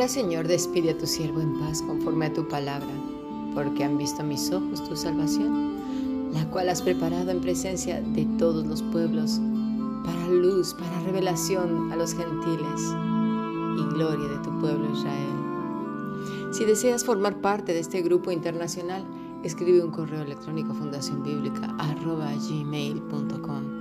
Ahora, Señor, despide a tu siervo en paz conforme a tu palabra, porque han visto mis ojos tu salvación, la cual has preparado en presencia de todos los pueblos, para luz, para revelación a los gentiles y gloria de tu pueblo Israel. Si deseas formar parte de este grupo internacional, escribe un correo electrónico fundacionbiblica.gmail.com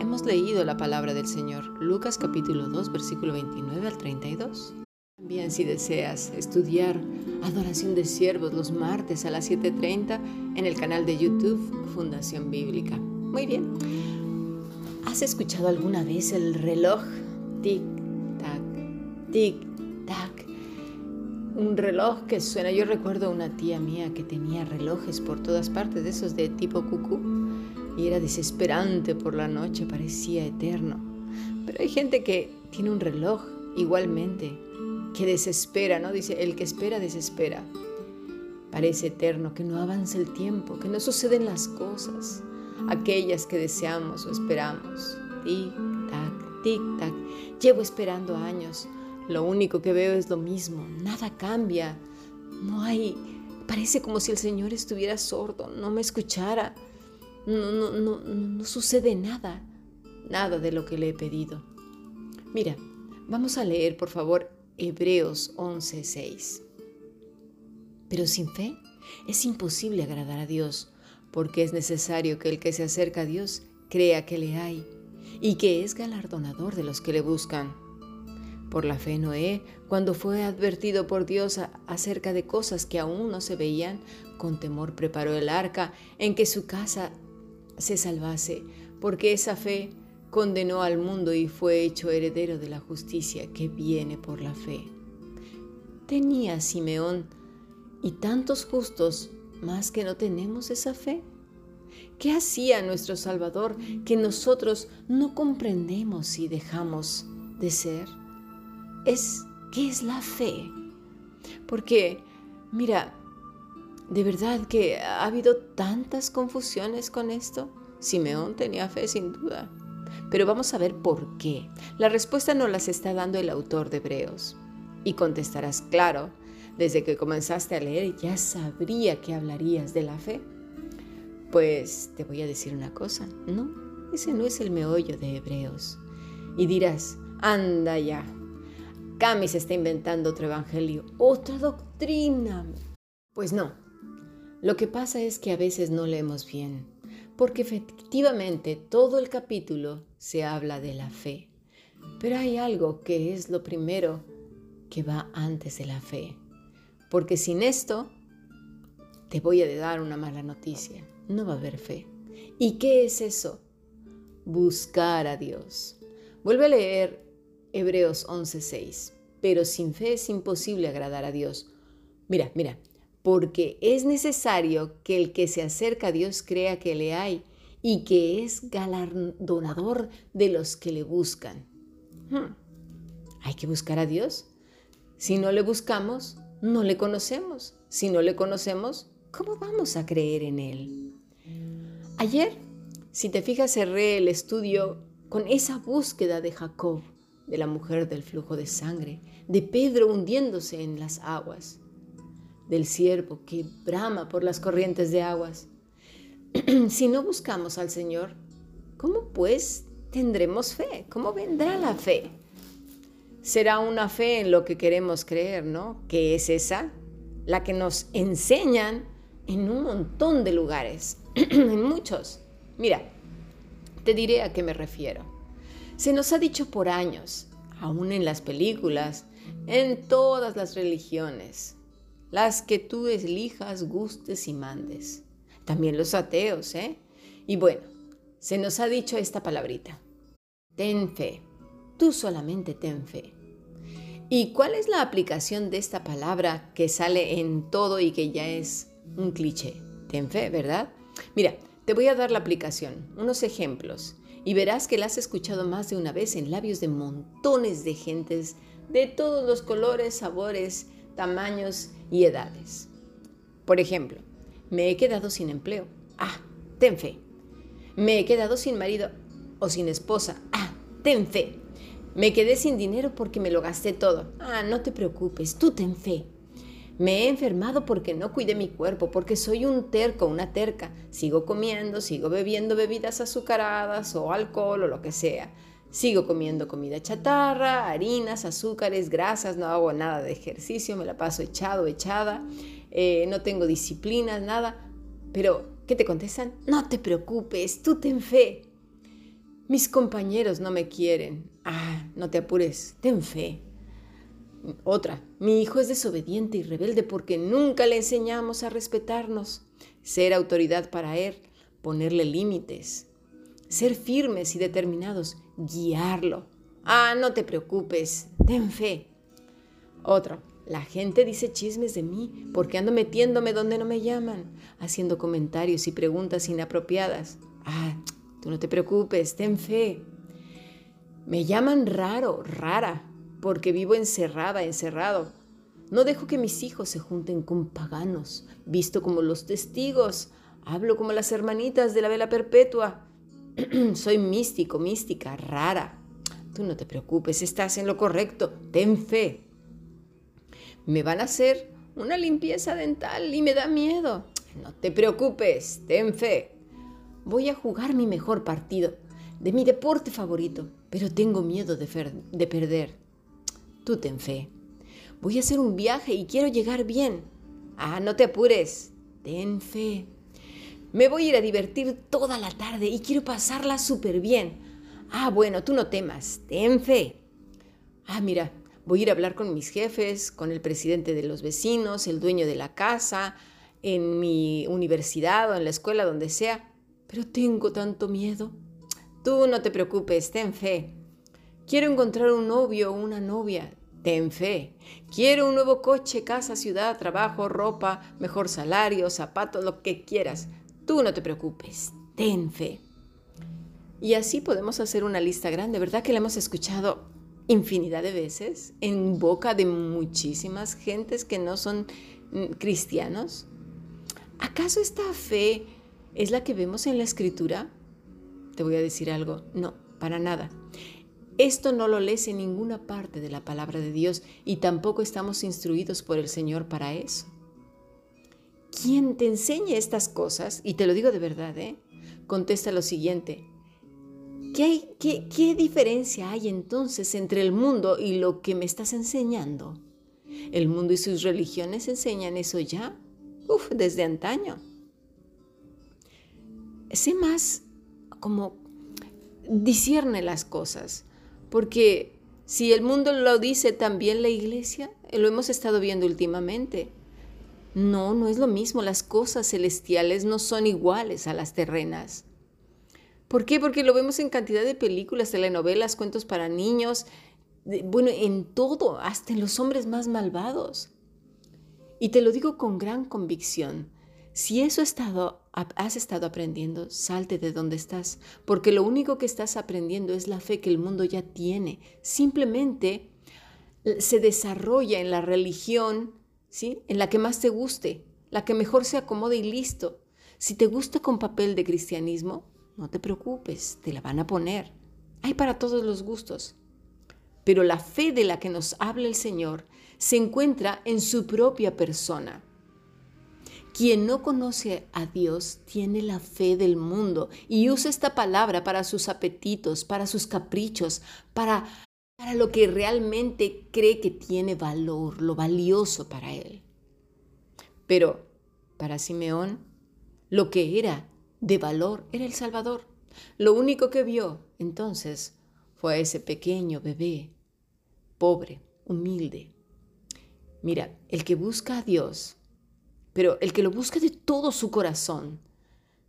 Hemos leído la palabra del Señor, Lucas capítulo 2, versículo 29 al 32. Bien, si deseas estudiar Adoración de Siervos los martes a las 7.30 en el canal de YouTube Fundación Bíblica. Muy bien. ¿Has escuchado alguna vez el reloj? Tic-tac, tic-tac. Un reloj que suena. Yo recuerdo una tía mía que tenía relojes por todas partes, de esos de tipo cucú, y era desesperante por la noche, parecía eterno. Pero hay gente que tiene un reloj igualmente que desespera, ¿no? Dice, el que espera, desespera. Parece eterno, que no avanza el tiempo, que no suceden las cosas, aquellas que deseamos o esperamos. Tic, tac, tic, tac. Llevo esperando años. Lo único que veo es lo mismo. Nada cambia. No hay... Parece como si el Señor estuviera sordo, no me escuchara. No, no, no, no sucede nada. Nada de lo que le he pedido. Mira, vamos a leer, por favor, Hebreos 11:6. Pero sin fe es imposible agradar a Dios, porque es necesario que el que se acerca a Dios crea que le hay y que es galardonador de los que le buscan. Por la fe Noé, cuando fue advertido por Dios acerca de cosas que aún no se veían, con temor preparó el arca en que su casa se salvase, porque esa fe condenó al mundo y fue hecho heredero de la justicia que viene por la fe. Tenía Simeón y tantos justos más que no tenemos esa fe. ¿Qué hacía nuestro Salvador que nosotros no comprendemos y dejamos de ser? Es ¿qué es la fe? Porque mira, de verdad que ha habido tantas confusiones con esto. Simeón tenía fe sin duda. Pero vamos a ver por qué. La respuesta nos las está dando el autor de Hebreos. Y contestarás, claro, desde que comenzaste a leer ya sabría que hablarías de la fe. Pues te voy a decir una cosa, no, ese no es el meollo de Hebreos. Y dirás, anda ya, Cami se está inventando otro evangelio, otra doctrina. Pues no, lo que pasa es que a veces no leemos bien porque efectivamente todo el capítulo se habla de la fe. Pero hay algo que es lo primero que va antes de la fe. Porque sin esto, te voy a dar una mala noticia. No va a haber fe. ¿Y qué es eso? Buscar a Dios. Vuelve a leer Hebreos 11:6. Pero sin fe es imposible agradar a Dios. Mira, mira, porque es necesario que el que se acerca a Dios crea que le hay y que es galardonador de los que le buscan. Hmm. Hay que buscar a Dios. Si no le buscamos, no le conocemos. Si no le conocemos, ¿cómo vamos a creer en Él? Ayer, si te fijas, cerré el estudio con esa búsqueda de Jacob, de la mujer del flujo de sangre, de Pedro hundiéndose en las aguas del siervo que brama por las corrientes de aguas. si no buscamos al Señor, ¿cómo pues tendremos fe? ¿Cómo vendrá la fe? Será una fe en lo que queremos creer, ¿no? Que es esa, la que nos enseñan en un montón de lugares, en muchos. Mira, te diré a qué me refiero. Se nos ha dicho por años, aún en las películas, en todas las religiones, las que tú elijas, gustes y mandes. También los ateos, ¿eh? Y bueno, se nos ha dicho esta palabrita. Ten fe. Tú solamente ten fe. ¿Y cuál es la aplicación de esta palabra que sale en todo y que ya es un cliché? Ten fe, ¿verdad? Mira, te voy a dar la aplicación, unos ejemplos, y verás que la has escuchado más de una vez en labios de montones de gentes de todos los colores, sabores, tamaños y edades. Por ejemplo, me he quedado sin empleo. Ah, ten fe. Me he quedado sin marido o sin esposa. Ah, ten fe. Me quedé sin dinero porque me lo gasté todo. Ah, no te preocupes, tú ten fe. Me he enfermado porque no cuidé mi cuerpo, porque soy un terco, una terca. Sigo comiendo, sigo bebiendo bebidas azucaradas o alcohol o lo que sea. Sigo comiendo comida chatarra, harinas, azúcares, grasas, no hago nada de ejercicio, me la paso echado, echada, eh, no tengo disciplina, nada. Pero, ¿qué te contestan? No te preocupes, tú ten fe. Mis compañeros no me quieren. Ah, no te apures, ten fe. Otra, mi hijo es desobediente y rebelde porque nunca le enseñamos a respetarnos, ser autoridad para él, ponerle límites, ser firmes y determinados, guiarlo. Ah, no te preocupes, ten fe. Otro, la gente dice chismes de mí porque ando metiéndome donde no me llaman, haciendo comentarios y preguntas inapropiadas. Ah, tú no te preocupes, ten fe. Me llaman raro, rara, porque vivo encerrada, encerrado. No dejo que mis hijos se junten con paganos, visto como los testigos. Hablo como las hermanitas de la vela perpetua. Soy místico, mística, rara. Tú no te preocupes, estás en lo correcto. Ten fe. Me van a hacer una limpieza dental y me da miedo. No te preocupes, ten fe. Voy a jugar mi mejor partido, de mi deporte favorito, pero tengo miedo de, de perder. Tú ten fe. Voy a hacer un viaje y quiero llegar bien. Ah, no te apures. Ten fe. Me voy a ir a divertir toda la tarde y quiero pasarla súper bien. Ah, bueno, tú no temas. Ten fe. Ah, mira, voy a ir a hablar con mis jefes, con el presidente de los vecinos, el dueño de la casa, en mi universidad o en la escuela, donde sea. Pero tengo tanto miedo. Tú no te preocupes, ten fe. Quiero encontrar un novio o una novia. Ten fe. Quiero un nuevo coche, casa, ciudad, trabajo, ropa, mejor salario, zapatos, lo que quieras. Tú no te preocupes. Ten fe. Y así podemos hacer una lista grande, ¿verdad? Que la hemos escuchado infinidad de veces en boca de muchísimas gentes que no son mm, cristianos. ¿Acaso esta fe es la que vemos en la escritura? Te voy a decir algo. No, para nada. Esto no lo lees en ninguna parte de la palabra de Dios y tampoco estamos instruidos por el Señor para eso. Quien te enseñe estas cosas, y te lo digo de verdad, ¿eh? contesta lo siguiente. ¿Qué, qué, ¿Qué diferencia hay entonces entre el mundo y lo que me estás enseñando? El mundo y sus religiones enseñan eso ya, uf, desde antaño. Sé más como discierne las cosas. Porque si el mundo lo dice también la iglesia, eh, lo hemos estado viendo últimamente. No, no es lo mismo. Las cosas celestiales no son iguales a las terrenas. ¿Por qué? Porque lo vemos en cantidad de películas, telenovelas, cuentos para niños, bueno, en todo, hasta en los hombres más malvados. Y te lo digo con gran convicción. Si eso estado, has estado aprendiendo, salte de donde estás, porque lo único que estás aprendiendo es la fe que el mundo ya tiene. Simplemente se desarrolla en la religión, ¿sí? En la que más te guste, la que mejor se acomode y listo. Si te gusta con papel de cristianismo, no te preocupes, te la van a poner. Hay para todos los gustos. Pero la fe de la que nos habla el Señor se encuentra en su propia persona. Quien no conoce a Dios tiene la fe del mundo y usa esta palabra para sus apetitos, para sus caprichos, para, para lo que realmente cree que tiene valor, lo valioso para él. Pero para Simeón, lo que era de valor era el Salvador. Lo único que vio entonces fue a ese pequeño bebé, pobre, humilde. Mira, el que busca a Dios pero el que lo busca de todo su corazón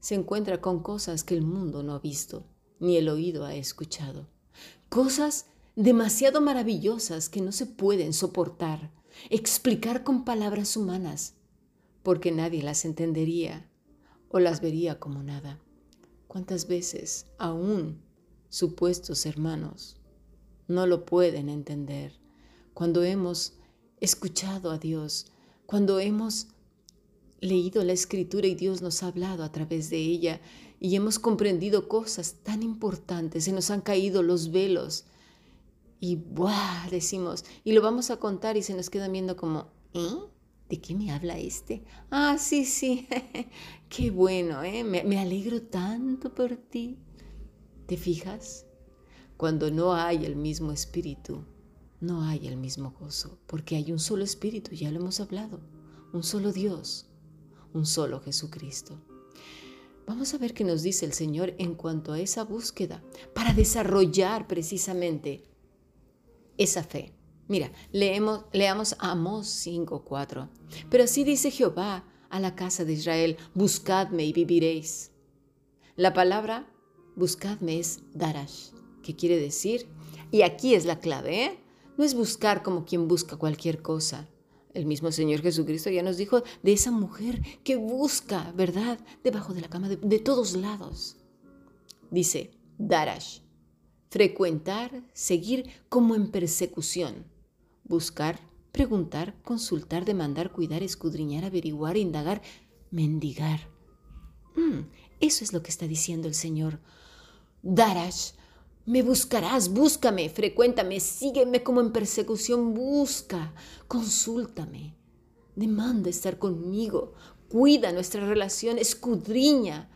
se encuentra con cosas que el mundo no ha visto, ni el oído ha escuchado. Cosas demasiado maravillosas que no se pueden soportar, explicar con palabras humanas, porque nadie las entendería o las vería como nada. ¿Cuántas veces aún supuestos hermanos no lo pueden entender cuando hemos escuchado a Dios, cuando hemos leído la escritura y Dios nos ha hablado a través de ella y hemos comprendido cosas tan importantes, se nos han caído los velos y ¡buah! decimos, y lo vamos a contar y se nos queda viendo como, ¿eh? ¿De qué me habla este? Ah, sí, sí, qué bueno, ¿eh? Me, me alegro tanto por ti. ¿Te fijas? Cuando no hay el mismo espíritu, no hay el mismo gozo, porque hay un solo espíritu, ya lo hemos hablado, un solo Dios, un solo Jesucristo. Vamos a ver qué nos dice el Señor en cuanto a esa búsqueda para desarrollar precisamente esa fe. Mira, leemos, leamos Amós 5:4. Pero así dice Jehová a la casa de Israel, buscadme y viviréis. La palabra buscadme es darash, que quiere decir, y aquí es la clave, ¿eh? no es buscar como quien busca cualquier cosa, el mismo Señor Jesucristo ya nos dijo de esa mujer que busca, ¿verdad? Debajo de la cama, de, todos lados. Dice, Darash, frecuentar, seguir como en persecución, buscar, preguntar, consultar, demandar, cuidar, escudriñar, averiguar, indagar, mendigar. Mm, eso es lo que está diciendo el Señor. Darash, me buscarás, búscame, frecuéntame, sígueme como en persecución, busca, consúltame, demanda estar conmigo, cuida nuestra relación, escudriña,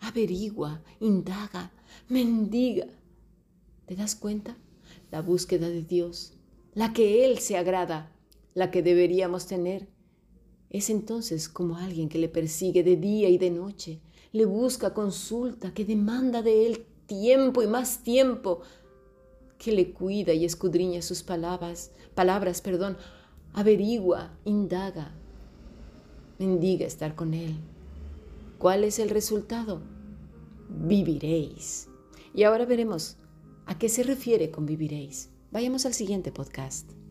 averigua, indaga, mendiga. ¿Te das cuenta? La búsqueda de Dios, la que Él se agrada, la que deberíamos tener, es entonces como alguien que le persigue de día y de noche, le busca, consulta, que demanda de Él tiempo y más tiempo, que le cuida y escudriña sus palabras, palabras, perdón, averigua, indaga, mendiga estar con Él. ¿Cuál es el resultado? Viviréis. Y ahora veremos a qué se refiere con viviréis. Vayamos al siguiente podcast.